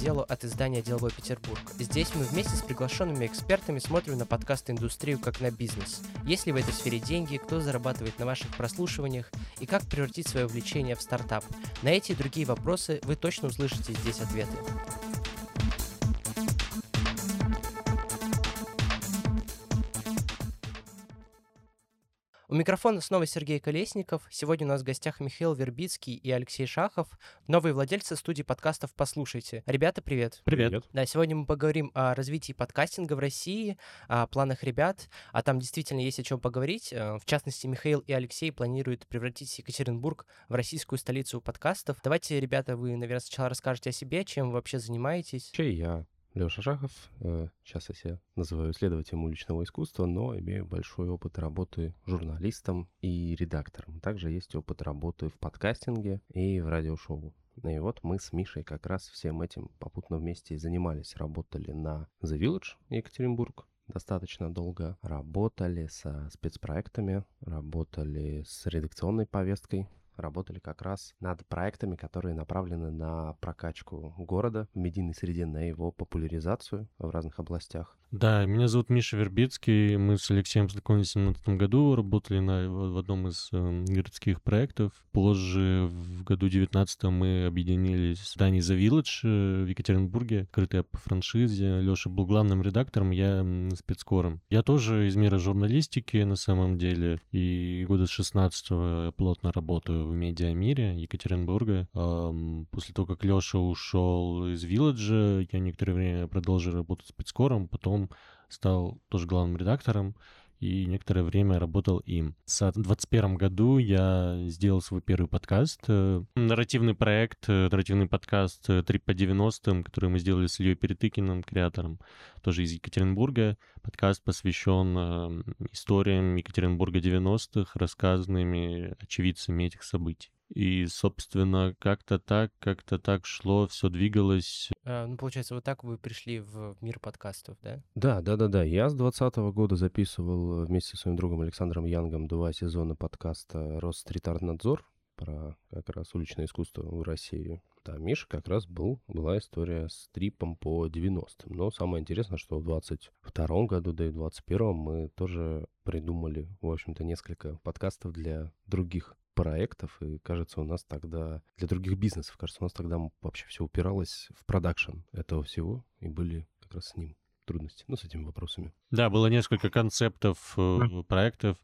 разделу от издания «Деловой Петербург». Здесь мы вместе с приглашенными экспертами смотрим на подкаст-индустрию как на бизнес. Есть ли в этой сфере деньги, кто зарабатывает на ваших прослушиваниях и как превратить свое увлечение в стартап. На эти и другие вопросы вы точно услышите здесь ответы. У микрофона снова Сергей Колесников. Сегодня у нас в гостях Михаил Вербицкий и Алексей Шахов, новые владельцы студии подкастов «Послушайте». Ребята, привет. Привет. Да, сегодня мы поговорим о развитии подкастинга в России, о планах ребят, а там действительно есть о чем поговорить. Э, в частности, Михаил и Алексей планируют превратить Екатеринбург в российскую столицу подкастов. Давайте, ребята, вы, наверное, сначала расскажете о себе, чем вы вообще занимаетесь. Че я Леша Шахов. Э, сейчас я себя называю исследователем уличного искусства, но имею большой опыт работы журналистом и редактором. Также есть опыт работы в подкастинге и в радиошоу. И вот мы с Мишей как раз всем этим попутно вместе занимались. Работали на The Village Екатеринбург, достаточно долго работали со спецпроектами, работали с редакционной повесткой работали как раз над проектами, которые направлены на прокачку города в медийной среде, на его популяризацию в разных областях. Да, меня зовут Миша Вербицкий. Мы с Алексеем знакомились в 2017 году, работали на, в одном из э, городских проектов. Позже, в году 2019 мы объединились в здании The Village э, в Екатеринбурге, открытая по франшизе. Леша был главным редактором, я спецкором. Я тоже из мира журналистики на самом деле, и года с 16 плотно работаю в медиамире Екатеринбурга. После того, как Леша ушел из Village, я некоторое время продолжил работать спецкором, потом потом стал тоже главным редактором и некоторое время работал им. В 2021 году я сделал свой первый подкаст, э, нарративный проект, э, нарративный подкаст 3 э, по 90 который мы сделали с Ильей Перетыкиным, креатором, тоже из Екатеринбурга. Подкаст посвящен историям Екатеринбурга 90-х, рассказанными очевидцами этих событий. И, собственно, как-то так, как-то так шло, все двигалось. А, ну, получается, вот так вы пришли в мир подкастов, да? Да, да, да, да. Я с 2020 года записывал вместе с своим другом Александром Янгом два сезона подкаста «Росстрит-Артнадзор» про как раз уличное искусство в России. Да, Миша как раз был, была история с трипом по 90-м. Но самое интересное, что в 22 году, да и в 21 мы тоже придумали, в общем-то, несколько подкастов для других проектов, и кажется, у нас тогда, для других бизнесов, кажется, у нас тогда вообще все упиралось в продакшн этого всего, и были как раз с ним трудности, ну, с этими вопросами. Да, было несколько концептов э, проектов,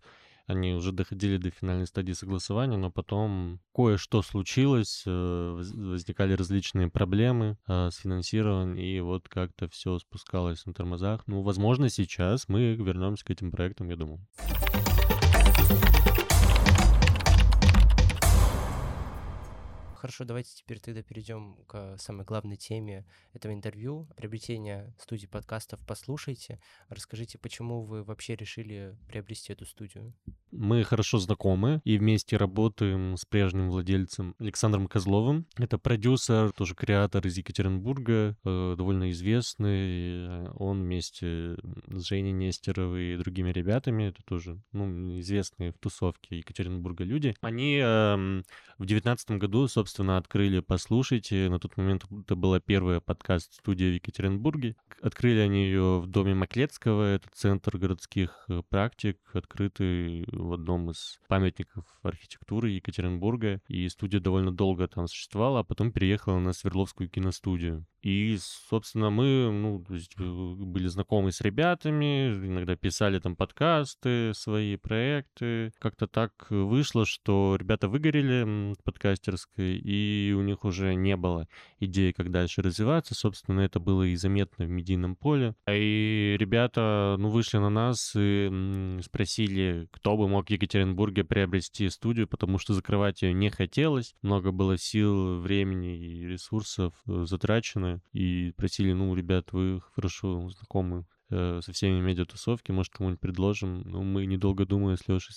они уже доходили до финальной стадии согласования, но потом кое-что случилось, э, возникали различные проблемы э, с финансированием, и вот как-то все спускалось на тормозах. Ну, возможно, сейчас мы вернемся к этим проектам, я думаю. Хорошо, давайте теперь тогда перейдем к самой главной теме этого интервью. Приобретение студии подкастов «Послушайте». Расскажите, почему вы вообще решили приобрести эту студию? Мы хорошо знакомы и вместе работаем с прежним владельцем Александром Козловым. Это продюсер, тоже креатор из Екатеринбурга, э, довольно известный. Он вместе с Женей Нестеровой и другими ребятами, это тоже ну, известные в тусовке Екатеринбурга люди, они э, в девятнадцатом году, собственно, открыли «Послушайте». На тот момент это была первая подкаст-студия в Екатеринбурге. Открыли они ее в доме Маклецкого. Это центр городских э, практик, открытый в одном из памятников архитектуры Екатеринбурга. И студия довольно долго там существовала, а потом переехала на Свердловскую киностудию. И, собственно, мы ну, э, были знакомы с ребятами, иногда писали там подкасты, свои проекты. Как-то так вышло, что ребята выгорели подкастерской, и у них уже не было идеи, как дальше развиваться. Собственно, это было и заметно в медийном поле. И ребята, ну, вышли на нас и спросили, кто бы мог в Екатеринбурге приобрести студию, потому что закрывать ее не хотелось. Много было сил, времени и ресурсов э, затрачено и просили, ну, ребят, вы хорошо знакомы э, со всеми медиатусовки, может, кому-нибудь предложим. Ну, мы, недолго думая, с Лешей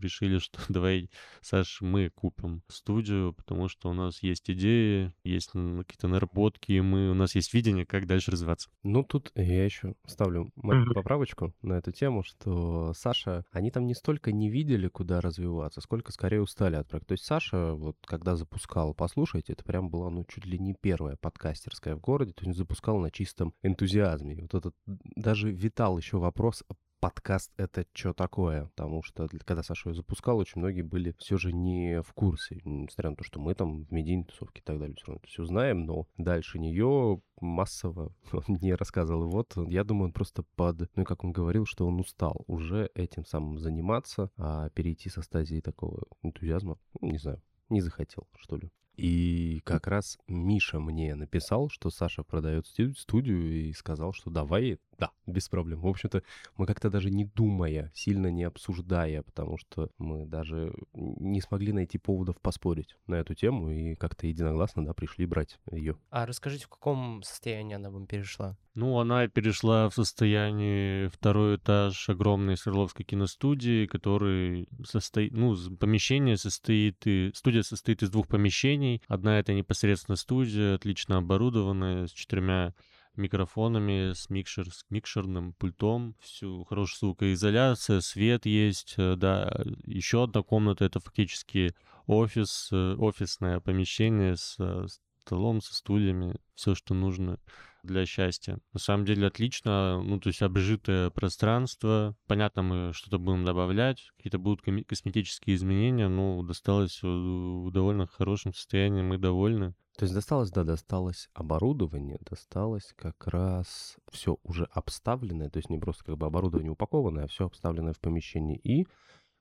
решили, что давай, Саш, мы купим студию, потому что у нас есть идеи, есть какие-то наработки, и мы, у нас есть видение, как дальше развиваться. Ну, тут я еще ставлю маленькую поправочку на эту тему, что Саша, они там не столько не видели, куда развиваться, сколько скорее устали от проекта. То есть Саша, вот когда запускал «Послушайте», это прям была, ну, чуть ли не первая подкастерская в городе, то есть запускал на чистом энтузиазме. И вот этот даже витал еще вопрос, подкаст — это что такое? Потому что, когда Саша ее запускал, очень многие были все же не в курсе. Несмотря на то, что мы там в медийной тусовке и так далее все равно все знаем, но дальше нее массово он не рассказывал. И вот, я думаю, он просто под... Ну, и как он говорил, что он устал уже этим самым заниматься, а перейти со стадии такого энтузиазма, ну, не знаю, не захотел, что ли. И как раз Миша мне написал, что Саша продает студию и сказал, что давай, да, без проблем. В общем-то, мы как-то даже не думая, сильно не обсуждая, потому что мы даже не смогли найти поводов поспорить на эту тему и как-то единогласно, да, пришли брать ее. А расскажите, в каком состоянии она вам перешла? Ну, она перешла в состояние второй этаж огромной Свердловской киностудии, который состоит, ну, помещение состоит, и студия состоит из двух помещений. Одна — это непосредственно студия, отлично оборудованная, с четырьмя микрофонами, с, микшер, с микшерным пультом, всю хорошая звукоизоляция, свет есть, э, да, еще одна комната — это фактически офис, э, офисное помещение с э, столом, со стульями, все, что нужно для счастья. На самом деле отлично, ну, то есть обжитое пространство. Понятно, мы что-то будем добавлять, какие-то будут косметические изменения, но досталось в довольно хорошем состоянии, мы довольны. То есть досталось, да, досталось оборудование, досталось как раз все уже обставленное, то есть не просто как бы оборудование упакованное, а все обставленное в помещении. И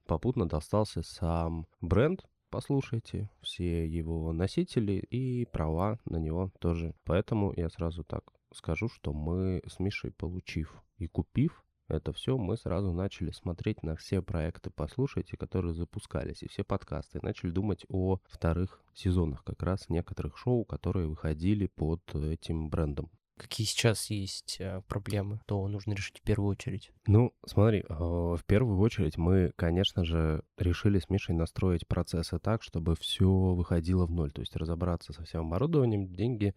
попутно достался сам бренд, послушайте, все его носители и права на него тоже. Поэтому я сразу так скажу, что мы с Мишей, получив и купив это все, мы сразу начали смотреть на все проекты «Послушайте», которые запускались, и все подкасты, и начали думать о вторых сезонах как раз некоторых шоу, которые выходили под этим брендом какие сейчас есть э, проблемы, то нужно решить в первую очередь? Ну, смотри, а, в первую очередь мы, конечно же, решили с Мишей настроить процессы так, чтобы все выходило в ноль, то есть разобраться со всем оборудованием, деньги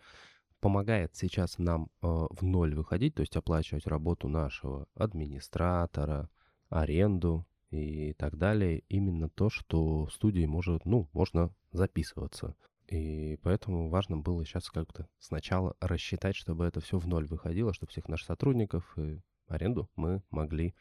помогает сейчас нам а, в ноль выходить, то есть оплачивать работу нашего администратора, аренду и так далее. Именно то, что в студии может, ну, можно записываться. И поэтому важно было сейчас как-то сначала рассчитать, чтобы это все в ноль выходило, чтобы всех наших сотрудников и аренду мы могли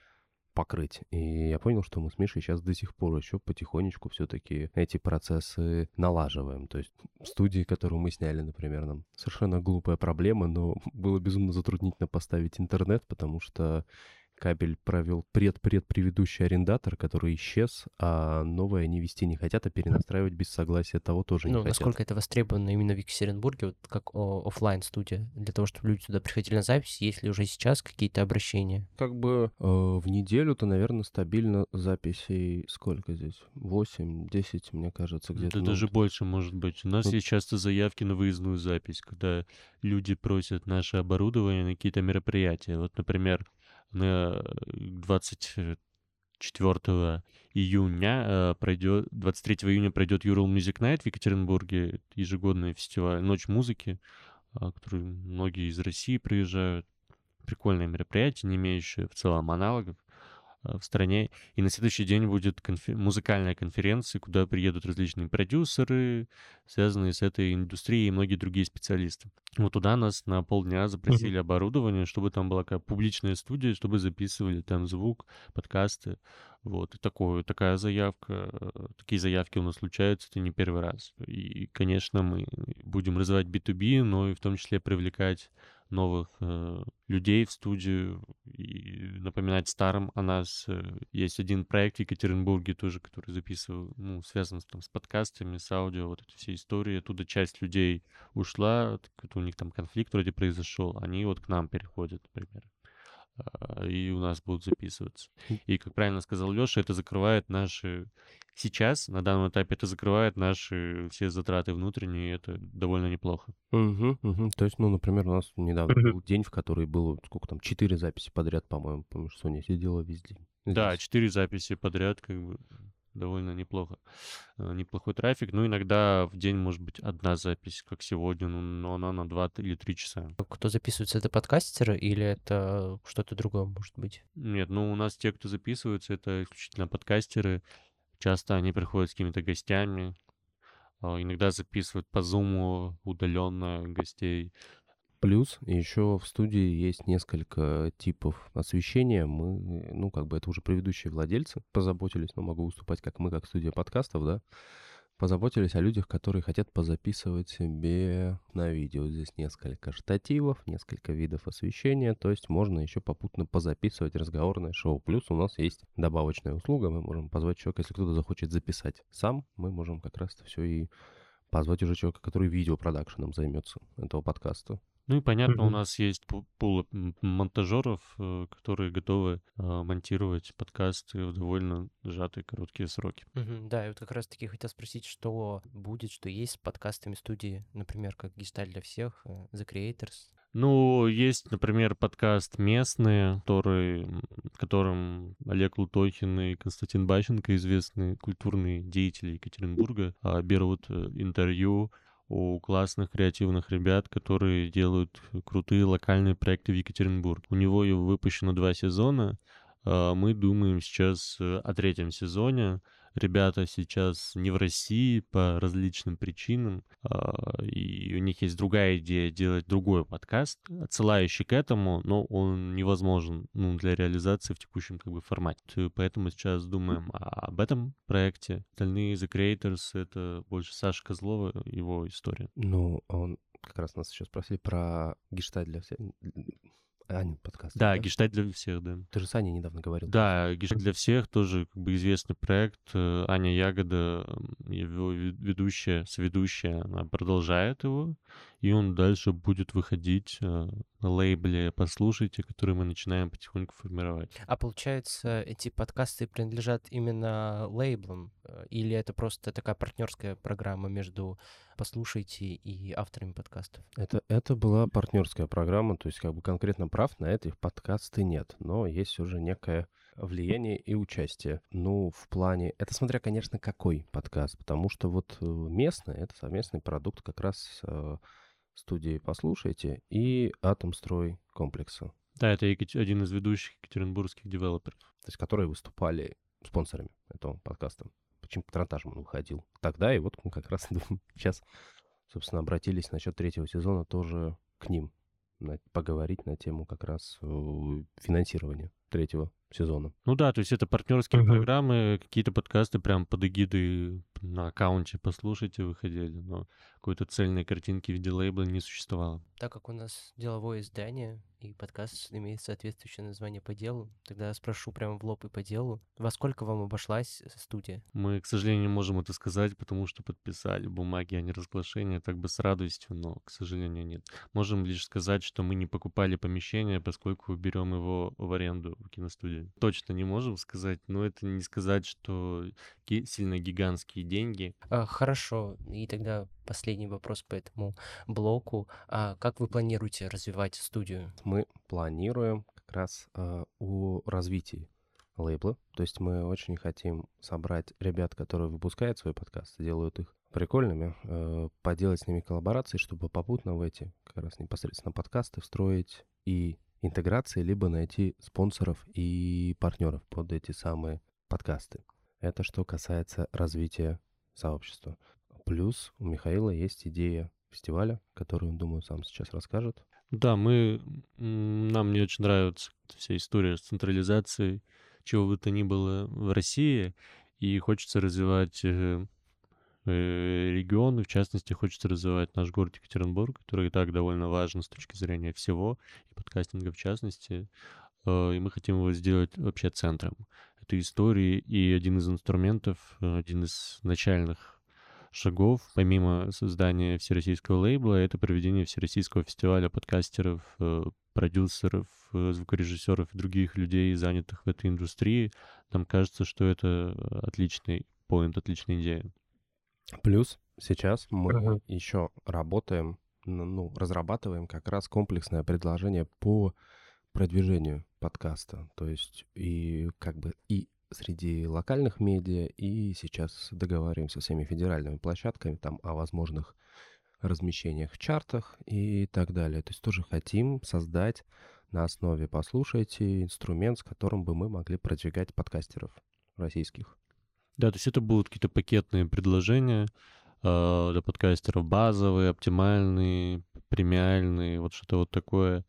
покрыть. И я понял, что мы с Мишей сейчас до сих пор еще потихонечку все-таки эти процессы налаживаем. То есть студии, которую мы сняли, например, нам совершенно глупая проблема, но было безумно затруднительно поставить интернет, потому что кабель провел пред-пред-предыдущий арендатор, который исчез, а новое они вести не хотят, а перенастраивать без согласия того тоже ну, не хотят. насколько это востребовано именно в Екатеринбурге, вот как офлайн студия для того, чтобы люди туда приходили на запись, есть ли уже сейчас какие-то обращения? Как бы э, в неделю-то, наверное, стабильно записей сколько здесь? 8-10, мне кажется, где-то. Да ну, даже больше, может быть. У нас ну... есть часто заявки на выездную запись, когда люди просят наше оборудование на какие-то мероприятия. Вот, например, на 24 июня э, пройдет, 23 июня пройдет Ural Music Night в Екатеринбурге, ежегодный фестиваль «Ночь музыки», э, который многие из России приезжают. Прикольное мероприятие, не имеющее в целом аналогов. Э, в стране. И на следующий день будет конфер... музыкальная конференция, куда приедут различные продюсеры, связанные с этой индустрией и многие другие специалисты. Вот туда нас на полдня запросили mm-hmm. оборудование, чтобы там была какая публичная студия, чтобы записывали там звук, подкасты. Вот, и такое, такая заявка, такие заявки у нас случаются, это не первый раз. И, конечно, мы будем развивать B2B, но и в том числе привлекать новых э, людей в студию и напоминать старым о нас. Э, есть один проект в Екатеринбурге тоже, который записывал, ну, связан там, с подкастами, с аудио, вот эти все истории. Оттуда часть людей ушла, у них там конфликт вроде произошел, они вот к нам переходят, например а, и у нас будут записываться. И, как правильно сказал Леша, это закрывает наши сейчас, на данном этапе, это закрывает наши все затраты внутренние, и это довольно неплохо. Угу, угу. То есть, ну, например, у нас недавно был день, в который было, сколько там, четыре записи подряд, по-моему, помню, Соня сидела весь день. Да, четыре записи подряд, как бы. довольно неплохо. Э, неплохой трафик. Ну, иногда в день может быть одна запись, как сегодня, ну, но она на 2 или 3 часа. Кто записывается, это подкастеры или это что-то другое может быть? Нет, ну, у нас те, кто записываются, это исключительно подкастеры. Часто они приходят с какими-то гостями, а, иногда записывают по зуму удаленно гостей. Плюс еще в студии есть несколько типов освещения. Мы, ну, как бы это уже предыдущие владельцы позаботились, но могу выступать как мы, как студия подкастов, да, позаботились о людях, которые хотят позаписывать себе на видео. Здесь несколько штативов, несколько видов освещения, то есть можно еще попутно позаписывать разговорное шоу. Плюс у нас есть добавочная услуга, мы можем позвать человека, если кто-то захочет записать сам, мы можем как раз все и позвать уже человека, который видеопродакшеном займется этого подкаста. Ну и понятно, у нас есть пул монтажеров, э, которые готовы а, монтировать подкасты в довольно сжатые короткие сроки. Мгм, Да, и вот как раз-таки хотел спросить, что будет, что есть с подкастами студии, например, как Гешталь для всех, э, The Creators. Ну, есть, например, подкаст «Местные», который, в котором Олег Лутохин и Константин Бащенко, известные культурные деятели Екатеринбурга, а, берут э, интервью у классных креативных ребят, которые делают крутые локальные проекты в Екатеринбург. У него выпущено два сезона. А, мы думаем сейчас э, о третьем сезоне. Ребята сейчас не в России по различным причинам, а, и у них есть другая идея делать другой подкаст, отсылающий к этому, но он невозможен ну, для реализации в текущем как бы формате. Поэтому сейчас думаем об этом проекте. Остальные The Creators — это больше Саша Козлова, его история. Ну, он как раз нас еще спросили про гештальт для всех. Анин подкаст. Да, гештальт для всех, да. Ты же с Аней недавно говорил. Да, гештальт для всех тоже как бы известный проект. Э, Аня Ягода, его ведущая, соведущая, она продолжает его, и он дальше будет выходить э, на лейбле «Послушайте», который мы начинаем потихоньку формировать. А получается, эти подкасты принадлежат именно лейблам? э, Или это просто такая партнерская программа между «Послушайте» и авторами подкастов? Это, это была партнерская программа, то есть как бы конкретно прав на этих подкасты нет, но есть уже некое влияние и участие. Ну, в плане... Это смотря, конечно, какой подкаст, потому что вот э, местный — это совместный продукт как раз э, студией «Послушайте» и «Атомстрой» комплекса, Да, это один из ведущих екатеринбургских девелоперов. то есть которые выступали спонсорами этого подкаста. Почему Патронтажем он выходил тогда, и вот мы как раз сейчас, собственно, обратились насчет третьего сезона тоже к ним, на- поговорить на тему как раз э, финансирования третьего сезона. Ну да, то есть это партнерские Мгм. программы, какие-то подкасты прям под эгидой на аккаунте «Послушайте» выходили, но какой-то цельной картинки в виде лейбла не существовало. Так как у нас деловое издание, и подкаст имеет соответствующее название по делу, тогда спрошу прямо в лоб и по делу. Во сколько вам обошлась студия? Мы, к сожалению, не можем это сказать, потому что подписали бумаги о неразглашении, так бы с радостью, но, к сожалению, нет. Можем лишь сказать, что мы не покупали помещение, поскольку берем его в аренду в киностудии. Точно не можем сказать, но это не сказать, что сильно гигантские деньги. А, Хорошо, и тогда последний вопрос по этому блоку. А как вы планируете развивать студию? Мы планируем как раз э, о развитии лейбла. То есть мы очень хотим собрать ребят, которые выпускают свои подкасты, делают их прикольными, э, поделать с ними коллаборации, чтобы попутно в эти как раз непосредственно подкасты встроить и интеграции, либо найти спонсоров и партнеров под эти самые подкасты. Это что касается развития сообщества. Плюс у Михаила есть идея фестиваля, которую, думаю, сам сейчас расскажет. Да, мы, нам не очень нравится вся история с централизацией чего бы то ни было в России, и хочется развивать э, э, регионы, в частности, хочется развивать наш город Екатеринбург, который и так довольно важен с точки зрения всего, и подкастинга в частности, Э, и мы хотим его сделать вообще центром этой истории, и один из инструментов, один из начальных шагов, помимо создания всероссийского лейбла, это проведение всероссийского фестиваля подкастеров, э, продюсеров, э, звукорежиссеров и других людей, занятых в этой индустрии. Нам кажется, что это отличный поинт, отличная идея. Плюс сейчас мы Ага. еще работаем, ну, разрабатываем как раз комплексное предложение по продвижению подкаста. То есть и как бы и среди локальных медиа, и сейчас договариваемся с всеми федеральными площадками там о возможных размещениях в чартах и так далее. То есть тоже хотим создать на основе «Послушайте» инструмент, с которым бы мы могли продвигать подкастеров российских. Да, то есть это будут какие-то пакетные предложения э, для подкастеров, базовые, оптимальные, премиальные, вот что-то вот такое,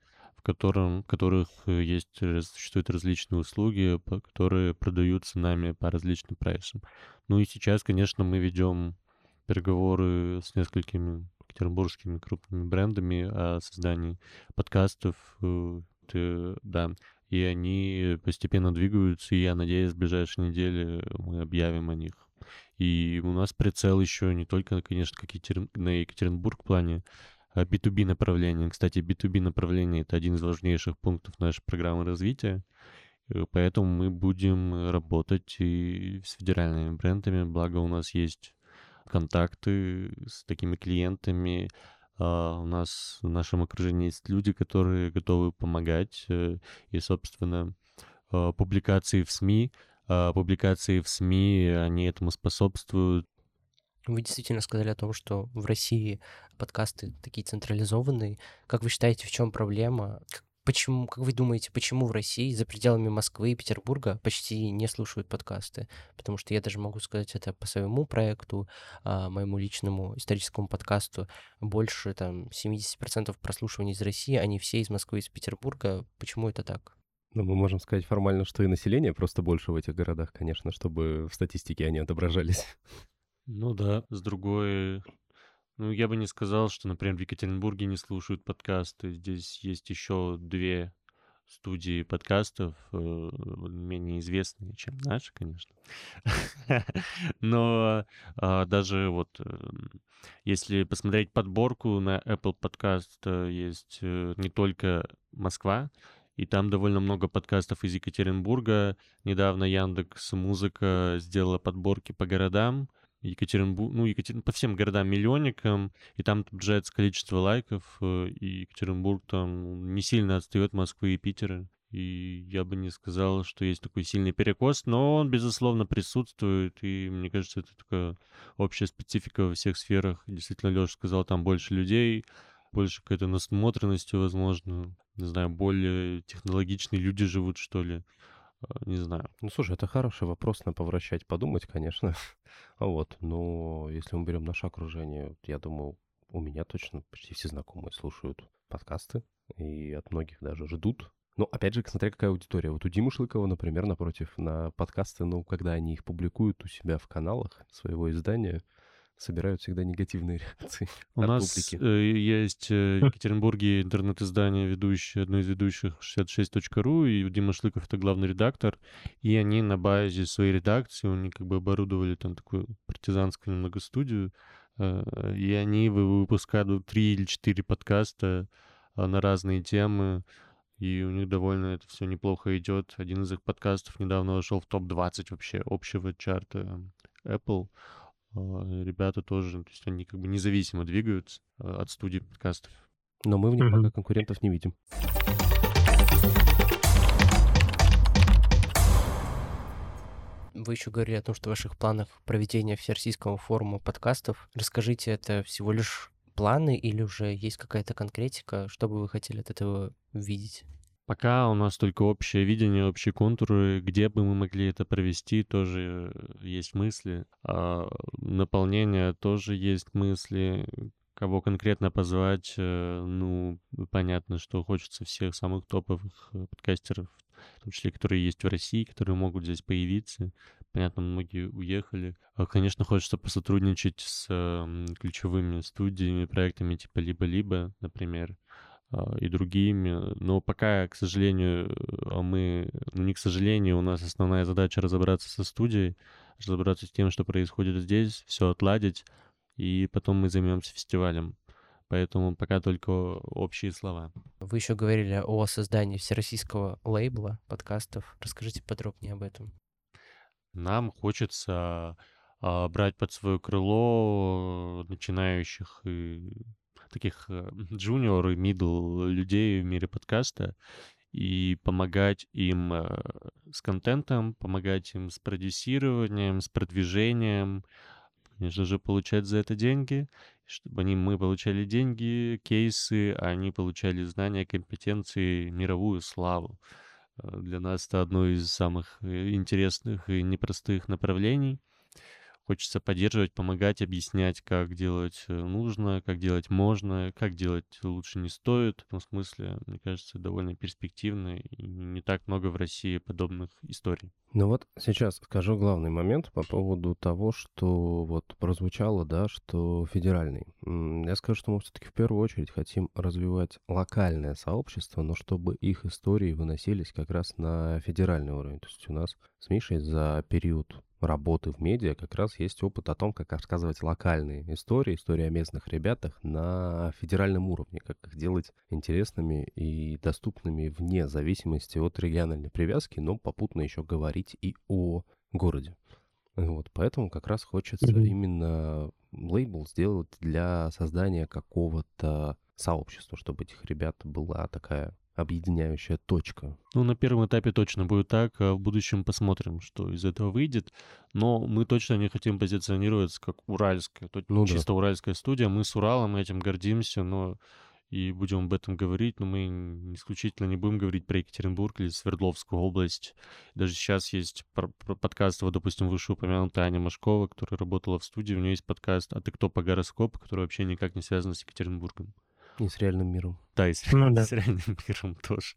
котором, в которых есть, существуют различные услуги, которые продаются нами по различным прайсам. Ну и сейчас, конечно, мы ведем переговоры с несколькими петербургскими крупными брендами о создании подкастов, э, да, и они постепенно двигаются, и я надеюсь, в ближайшие недели мы объявим о них. И у нас прицел еще не только, конечно, на Екатеринбург плане, а B2B направление. Кстати, B2B направление — это один из важнейших пунктов нашей программы развития, э, поэтому мы будем работать и с федеральными брендами, благо у нас есть контакты с такими клиентами, Uh, у нас в нашем окружении есть люди, которые готовы помогать. Uh, и, собственно, uh, публикации в СМИ, публикации в СМИ, они этому способствуют. Вы действительно сказали о том, что в России подкасты такие централизованные. Как вы считаете, в чем проблема? Почему, как вы думаете, почему в России за пределами Москвы и Петербурга почти не слушают подкасты? Потому что я даже могу сказать это по своему проекту, а, моему личному историческому подкасту. Больше там 70% прослушиваний из России, они все из Москвы и из Петербурга. Почему это так? Ну, мы можем сказать формально, что и население просто больше в этих городах, конечно, чтобы в статистике они отображались. Ну да, с другой ну, я бы не сказал, что, например, в Екатеринбурге не слушают подкасты. Здесь есть еще две студии подкастов, э, менее известные, чем наши, конечно. Но а, даже вот эм, если посмотреть подборку на Apple Podcast, э, есть э, не только Москва, и там довольно много подкастов из Екатеринбурга. Недавно Яндекс Музыка сделала подборки по городам, Екатеринбург, ну, Екатер... по всем городам-миллионникам, и там отображается количество лайков, э, и Екатеринбург там не сильно отстает Москвы и Питера. И я бы не сказал, что есть такой сильный перекос, но он, безусловно, присутствует, и мне кажется, это такая общая специфика во всех сферах. Действительно, Леша сказал, там больше людей, больше какой-то насмотренности, возможно, не знаю, более технологичные люди живут, что ли. Э, не знаю. Ну, слушай, это хороший вопрос на повращать, подумать, конечно. вот, но если мы берем наше окружение, я думаю, у меня точно почти все знакомые слушают подкасты, и от многих даже ждут. Но, опять же, смотря какая аудитория. Вот у Димы Шлыкова, например, напротив, на подкасты, ну, когда они их публикуют у себя в каналах своего издания, собирают всегда негативные реакции У от нас публики. Э, есть э, в Екатеринбурге интернет-издание, ведущее, одно из ведущих 66.ru, и Дима Шлыков — это главный редактор, и они на базе своей редакции, они как бы оборудовали там такую партизанскую немного студию, э, и они выпускают три или четыре подкаста на разные темы, и у них довольно это все неплохо идет. Один из их подкастов недавно вошел в топ-20 вообще общего чарта Apple. А, ребята тоже, то есть они как бы независимо двигаются а, от студии подкастов. Но мы в них mm-hmm. пока конкурентов не видим. Вы еще говорили о том, что в ваших планах проведения всероссийского форума подкастов. Расскажите, это всего лишь планы или уже есть какая-то конкретика? Что бы вы хотели от этого видеть? Пока у нас только общее видение, общие контуры, где бы мы могли это провести, тоже есть мысли. А наполнение тоже есть мысли, кого конкретно позвать. Э, ну, понятно, что хочется всех самых топовых э, подкастеров, в том числе, которые есть в России, которые могут здесь появиться. Понятно, многие уехали. А, конечно, хочется посотрудничать с ключевыми студиями, проектами типа «Либо-либо», например, и другими. Но пока, к сожалению, а мы, ну не к сожалению, у нас основная задача разобраться со студией, разобраться с тем, что происходит здесь, все отладить, и потом мы займемся фестивалем. Поэтому пока только общие слова. Вы еще говорили о создании всероссийского лейбла подкастов. Расскажите подробнее об этом. Нам хочется а, брать под свое крыло начинающих и таких джуниор и мидл людей в мире подкаста и помогать им э, с контентом, помогать им с продюсированием, с продвижением, конечно же, получать за это деньги, чтобы они, мы получали деньги, кейсы, а они получали знания, компетенции, мировую славу. Э, для нас это одно из самых э, интересных и непростых направлений. Хочется поддерживать, помогать, объяснять, как делать э, нужно, как делать можно, как делать лучше не стоит. В этом смысле, мне кажется, довольно перспективно и не так много в России подобных историй. Ну вот сейчас скажу главный момент по поводу того, что вот прозвучало, да, что федеральный. Я скажу, что мы все-таки в первую очередь хотим развивать локальное сообщество, но чтобы их истории выносились как раз на федеральный уровень. То есть у нас с Мишей за период работы в медиа как раз есть опыт о том, как рассказывать локальные истории, истории о местных ребятах на федеральном уровне, как их делать интересными и доступными вне зависимости от региональной привязки, но попутно еще говорить и о городе. Вот, поэтому как раз хочется mm-hmm. именно лейбл сделать для создания какого-то сообщества, чтобы этих ребят была такая объединяющая точка. Ну, на первом этапе точно будет так, а в будущем посмотрим, что из этого выйдет. Но мы точно не хотим позиционироваться как уральская, ну, чисто да. уральская студия. Мы с Уралом этим гордимся, но и будем об этом говорить, но мы исключительно не будем говорить про Екатеринбург или Свердловскую область. Даже сейчас есть подкаст, вот, допустим, вышеупомянутая Аня Машкова, которая работала в студии, у нее есть подкаст «А ты кто по гороскопу?», который вообще никак не связан с Екатеринбургом. И с реальным миром. Да, и с, ну, да. с реальным миром тоже.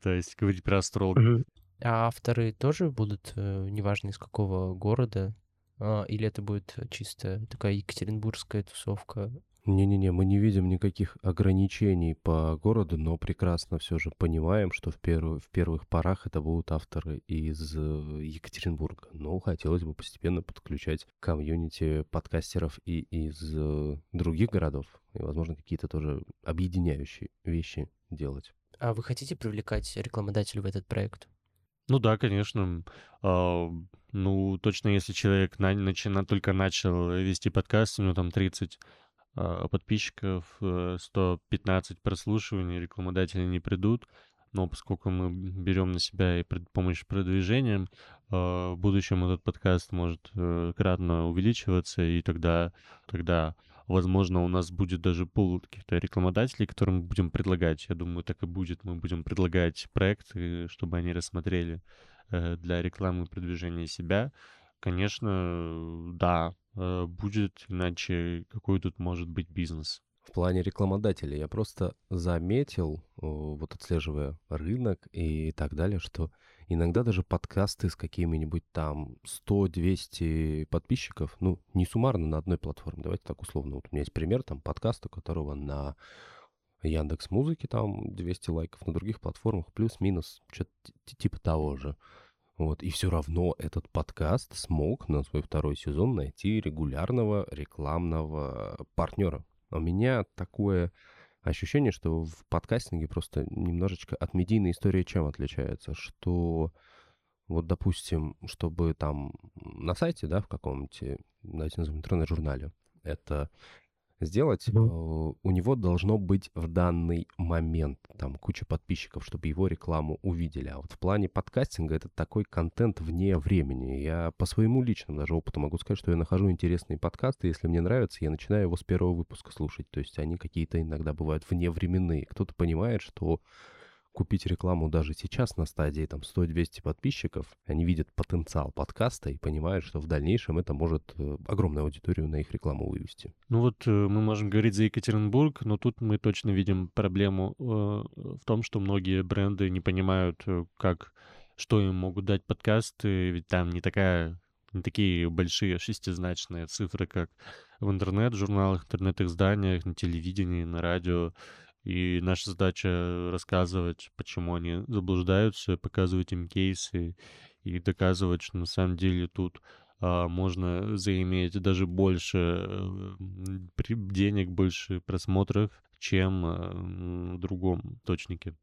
То есть говорить про астрологов. Угу. А авторы тоже будут, э, неважно из какого города, а, или это будет чисто такая екатеринбургская тусовка? Не-не-не, мы не видим никаких ограничений по городу, но прекрасно все же понимаем, что в, перв... в первых порах это будут авторы из э, Екатеринбурга. Но хотелось бы постепенно подключать комьюнити подкастеров и из э, других городов, и, возможно, какие-то тоже объединяющие вещи делать. А вы хотите привлекать рекламодателей в этот проект? Ну да, конечно. А, ну, точно, если человек на, начина, только начал вести подкаст, у него там 30 а, подписчиков, 115 э, прослушиваний, рекламодатели не придут. Но поскольку мы берем на себя и помощь продвижением, а, в будущем этот подкаст может э, кратно увеличиваться, и тогда, тогда возможно, у нас будет даже пул каких-то рекламодателей, которым мы будем предлагать. Я думаю, так и будет. Мы будем предлагать проекты, чтобы они рассмотрели э, для рекламы и продвижения себя. Конечно, да, Э, будет, иначе какой тут может быть бизнес? В плане рекламодателей я просто заметил, вот отслеживая рынок и так далее, что иногда даже подкасты с какими-нибудь там 100-200 подписчиков, ну, не суммарно на одной платформе, давайте так условно. Вот у меня есть пример там подкаста, которого на Яндекс Музыки там 200 лайков, на других платформах плюс-минус, что-то типа того же. Вот, и все равно этот подкаст смог на свой второй сезон найти регулярного рекламного партнера. У меня такое ощущение, что в подкастинге просто немножечко от медийной истории чем отличается, что вот, допустим, чтобы там на сайте, да, в каком-нибудь, давайте назовем интернет-журнале, это сделать, mm-hmm. у него должно быть в данный момент там куча подписчиков, чтобы его рекламу увидели. А вот в плане подкастинга это такой контент вне времени. Я по своему личному даже опыту могу сказать, что я нахожу интересные подкасты, если мне нравится, я начинаю его с первого выпуска слушать. То есть они какие-то иногда бывают вневременные. Кто-то понимает, что купить рекламу даже сейчас на стадии там 100-200 подписчиков, они видят потенциал подкаста и понимают, что в дальнейшем это может э, огромную аудиторию на их рекламу вывести. Ну вот э, мы можем говорить за Екатеринбург, но тут мы точно видим проблему э, в том, что многие бренды не понимают, как, что им могут дать подкасты, ведь там не такая не такие большие шестизначные цифры, как в интернет-журналах, интернет-изданиях, на телевидении, на радио. И наша задача рассказывать, почему они заблуждаются, показывать им кейсы и доказывать, что на самом деле тут а, можно заиметь даже больше э, денег, больше просмотров, чем а, в другом точнике.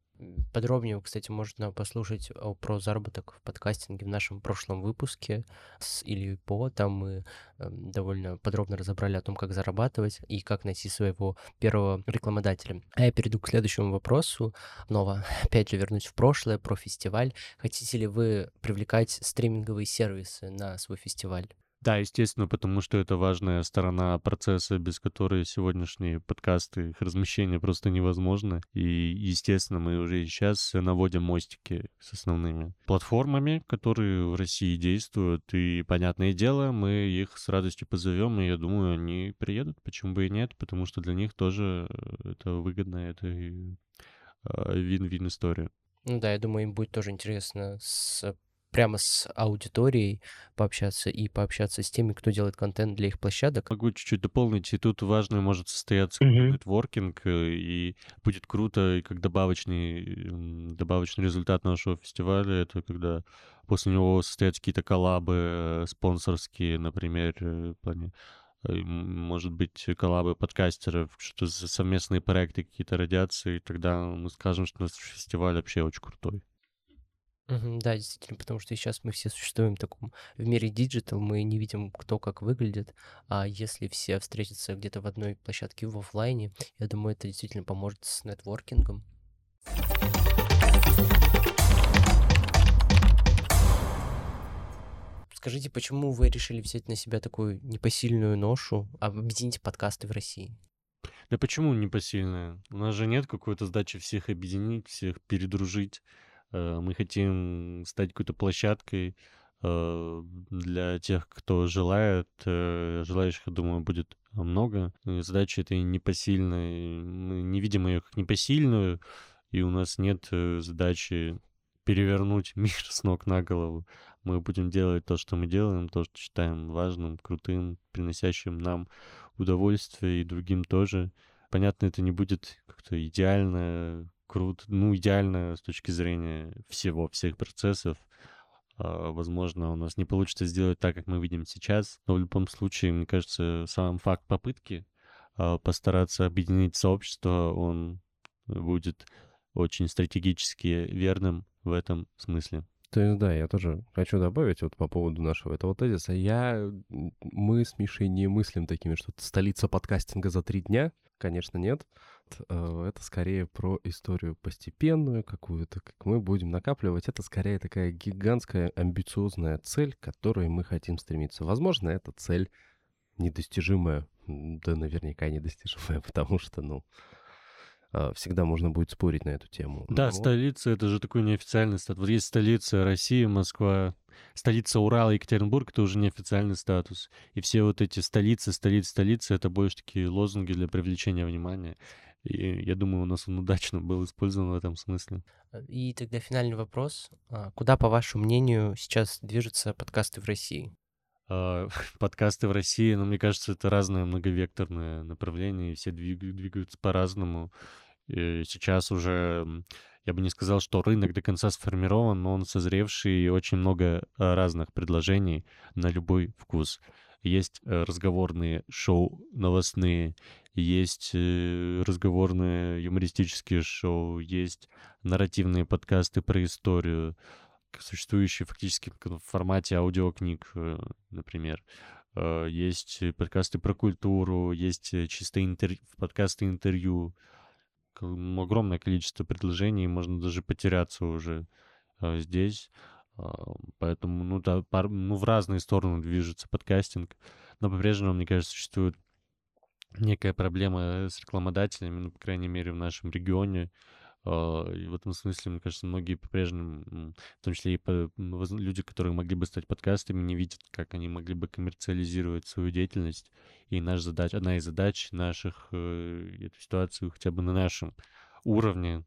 Подробнее, кстати, можно послушать про заработок в подкастинге в нашем прошлом выпуске с Ильей По. Там мы эм, довольно подробно разобрали о том, как зарабатывать и как найти своего первого рекламодателя. А я перейду к следующему вопросу. Снова, опять же, вернусь в прошлое, про фестиваль. Хотите ли вы привлекать стриминговые сервисы на свой фестиваль? Да, естественно, потому что это важная сторона процесса, без которой сегодняшние подкасты, их размещение просто невозможно. И, естественно, мы уже сейчас наводим мостики с основными платформами, которые в России действуют. И, понятное дело, мы их с радостью позовем, и я думаю, они приедут. Почему бы и нет? Потому что для них тоже э, это выгодно, это а, вин-вин история. Ну да, я думаю, им будет тоже интересно с прямо с аудиторией пообщаться и пообщаться с теми, кто делает контент для их площадок. Могу чуть-чуть дополнить, и тут важный может состояться mm-hmm. нетворкинг, э, и будет круто, и как добавочный, добавочный результат нашего фестиваля, это когда после него состоятся какие-то коллабы э, спонсорские, например, э, в плане может быть, коллабы подкастеров, что за совместные проекты какие-то родятся, и тогда мы скажем, что наш фестиваль вообще очень крутой. Да, действительно, потому что сейчас мы все существуем в таком в мире digital, мы не видим, кто как выглядит, а если все встретятся где-то в одной площадке в оффлайне, я думаю, это действительно поможет с нетворкингом. Скажите, почему вы решили взять на себя такую непосильную ношу, объединить подкасты в России? Да почему непосильная? У нас же нет какой-то задачи всех объединить, всех передружить. Э, мы хотим стать какой-то площадкой э, для тех, кто желает. Э, желающих, я думаю, будет много. Задача эта непосильная. Мы не видим ее как непосильную, и у нас нет задачи перевернуть мир с ног на голову. Мы будем делать то, что мы делаем, то, что считаем важным, крутым, приносящим нам удовольствие и другим тоже. Понятно, это не будет как-то идеально, круто, ну, идеально с точки зрения всего, всех процессов. А, возможно, у нас не получится сделать так, как мы видим сейчас, но в любом случае, мне кажется, сам факт попытки а, постараться объединить сообщество, он будет очень стратегически верным в этом смысле. То есть, да, я тоже хочу добавить вот по поводу нашего этого тезиса. Я, мы с Мишей не мыслим такими, что столица подкастинга за три дня. Конечно, нет. Э, это скорее про историю постепенную какую-то, как мы будем накапливать. Это скорее такая гигантская амбициозная цель, к которой мы хотим стремиться. Возможно, эта цель недостижимая, да наверняка недостижимая, потому что, ну, а, всегда можно будет спорить на эту тему. Да, Но... столица — это же такой неофициальный статус. Вот есть столица России, Москва, столица Урала, Екатеринбург — это уже неофициальный статус. И все вот эти столицы, столицы, столицы — это больше такие лозунги для привлечения внимания. И я думаю, у нас он удачно был использован в этом смысле. Э, и тогда финальный вопрос. А куда, по вашему мнению, сейчас движутся подкасты в России? А, подкасты в России, ну, мне кажется, это разное многовекторное направление, и все двигаются по-разному. И сейчас уже, я бы не сказал, что рынок до конца сформирован, но он созревший, и очень много а, разных предложений на любой вкус. Есть э, разговорные шоу новостные, есть э, разговорные юмористические шоу, есть нарративные подкасты про историю, существующие фактически в формате аудиокниг, э, например. Есть подкасты про культуру, есть чисто интер... подкасты интервью. Огромное количество предложений, можно даже потеряться уже здесь. А, поэтому, ну да, пар, ну, в разные стороны движется подкастинг. Но по-прежнему, мне кажется, существует некая проблема с рекламодателями, ну, по крайней мере, в нашем регионе. А, и в этом смысле, мне кажется, многие по-прежнему, в том числе и люди, которые могли бы стать подкастами, не видят, как они могли бы коммерциализировать свою деятельность. И наша задача, одна из задач наших, э, эту ситуацию хотя бы на нашем уровне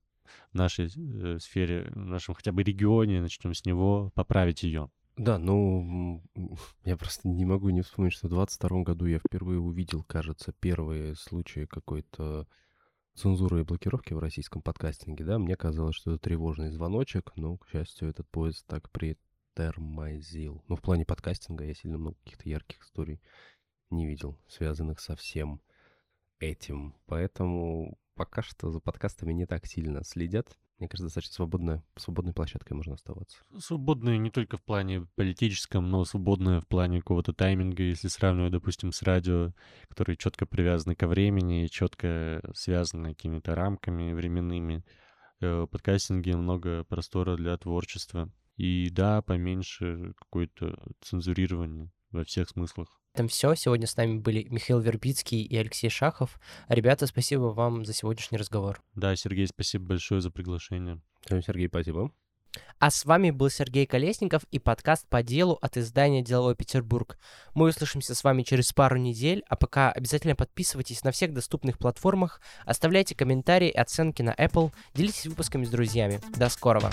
в нашей э, сфере, в нашем хотя бы регионе, начнем с него, поправить ее. Да, ну, я просто не могу не вспомнить, что в 22 году я впервые увидел, кажется, первые случаи какой-то цензуры и блокировки в российском подкастинге, да, мне казалось, что это тревожный звоночек, но, к счастью, этот поезд так притормозил. Ну, в плане подкастинга я сильно много каких-то ярких историй не видел, связанных со всем этим. Поэтому пока что за подкастами не так сильно следят. Мне кажется, достаточно свободная, свободной площадкой можно оставаться. Свободная не только в плане политическом, но свободная в плане какого-то тайминга, если сравнивать, допустим, с радио, которые четко привязаны ко времени, четко связаны какими-то рамками временными. Э, в подкастинге много простора для творчества. И да, поменьше какое-то цензурирование во всех смыслах. На этом все. Сегодня с нами были Михаил Вербицкий и Алексей Шахов. Ребята, спасибо вам за сегодняшний разговор. Да, Сергей, спасибо большое за приглашение. Сергей, спасибо. А с вами был Сергей Колесников и подкаст по делу от издания «Деловой Петербург». Мы услышимся с вами через пару недель, а пока обязательно подписывайтесь на всех доступных платформах, оставляйте комментарии и оценки на Apple, делитесь выпусками с друзьями. До скорого!